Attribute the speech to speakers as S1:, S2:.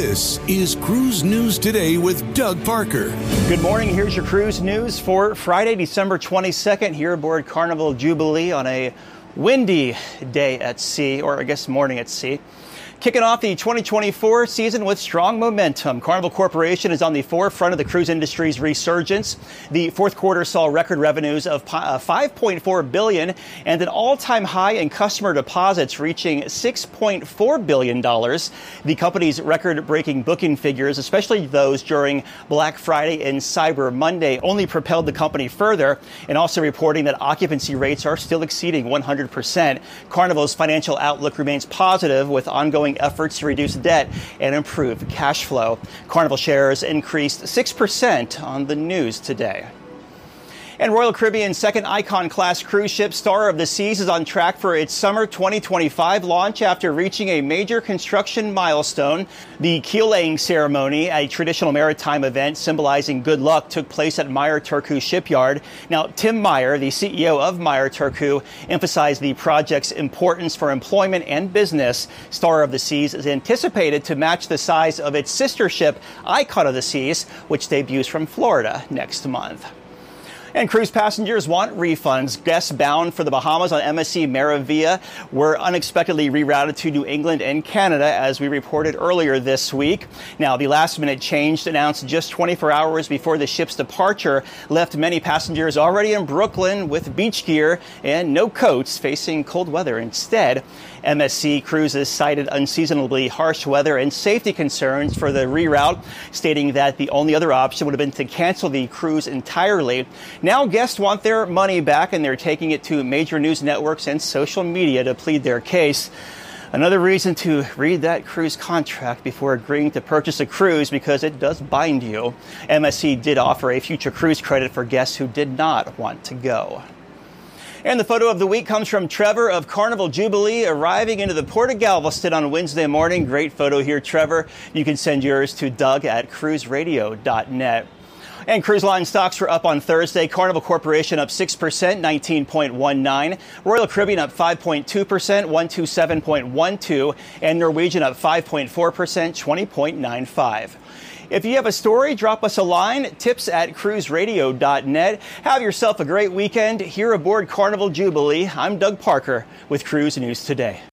S1: This is Cruise News Today with Doug Parker.
S2: Good morning. Here's your cruise news for Friday, December 22nd, here aboard Carnival Jubilee on a windy day at sea, or I guess morning at sea. Kicking off the 2024 season with strong momentum, Carnival Corporation is on the forefront of the cruise industry's resurgence. The fourth quarter saw record revenues of uh, 5.4 billion and an all-time high in customer deposits reaching 6.4 billion dollars. The company's record-breaking booking figures, especially those during Black Friday and Cyber Monday, only propelled the company further, and also reporting that occupancy rates are still exceeding 100%. Carnival's financial outlook remains positive with ongoing ongoing efforts to reduce debt and improve cash flow. Carnival shares increased 6% on the news today. And Royal Caribbean's second Icon class cruise ship, Star of the Seas, is on track for its summer 2025 launch after reaching a major construction milestone. The keel laying ceremony, a traditional maritime event symbolizing good luck, took place at Meyer Turku Shipyard. Now, Tim Meyer, the CEO of Meyer Turku, emphasized the project's importance for employment and business. Star of the Seas is anticipated to match the size of its sister ship, Icon of the Seas, which debuts from Florida next month. And cruise passengers want refunds. Guests bound for the Bahamas on MSC Meraviglia were unexpectedly rerouted to New England and Canada, as we reported earlier this week. Now, the last minute change announced just 24 hours before the ship's departure left many passengers already in Brooklyn with beach gear and no coats facing cold weather instead. MSC Cruises cited unseasonably harsh weather and safety concerns for the reroute, stating that the only other option would have been to cancel the cruise entirely. Now guests want their money back and they're taking it to major news networks and social media to plead their case. Another reason to read that cruise contract before agreeing to purchase a cruise because it does bind you. MSC did offer a future cruise credit for guests who did not want to go. And the photo of the week comes from Trevor of Carnival Jubilee arriving into the Port of Galveston on Wednesday morning. Great photo here, Trevor. You can send yours to Doug at cruiseradio.net. And cruise line stocks were up on Thursday. Carnival Corporation up 6%, 19.19. Royal Caribbean up 5.2%, 127.12. And Norwegian up 5.4%, 20.95. If you have a story, drop us a line, tips at cruiseradio.net. Have yourself a great weekend here aboard Carnival Jubilee. I'm Doug Parker with Cruise News Today.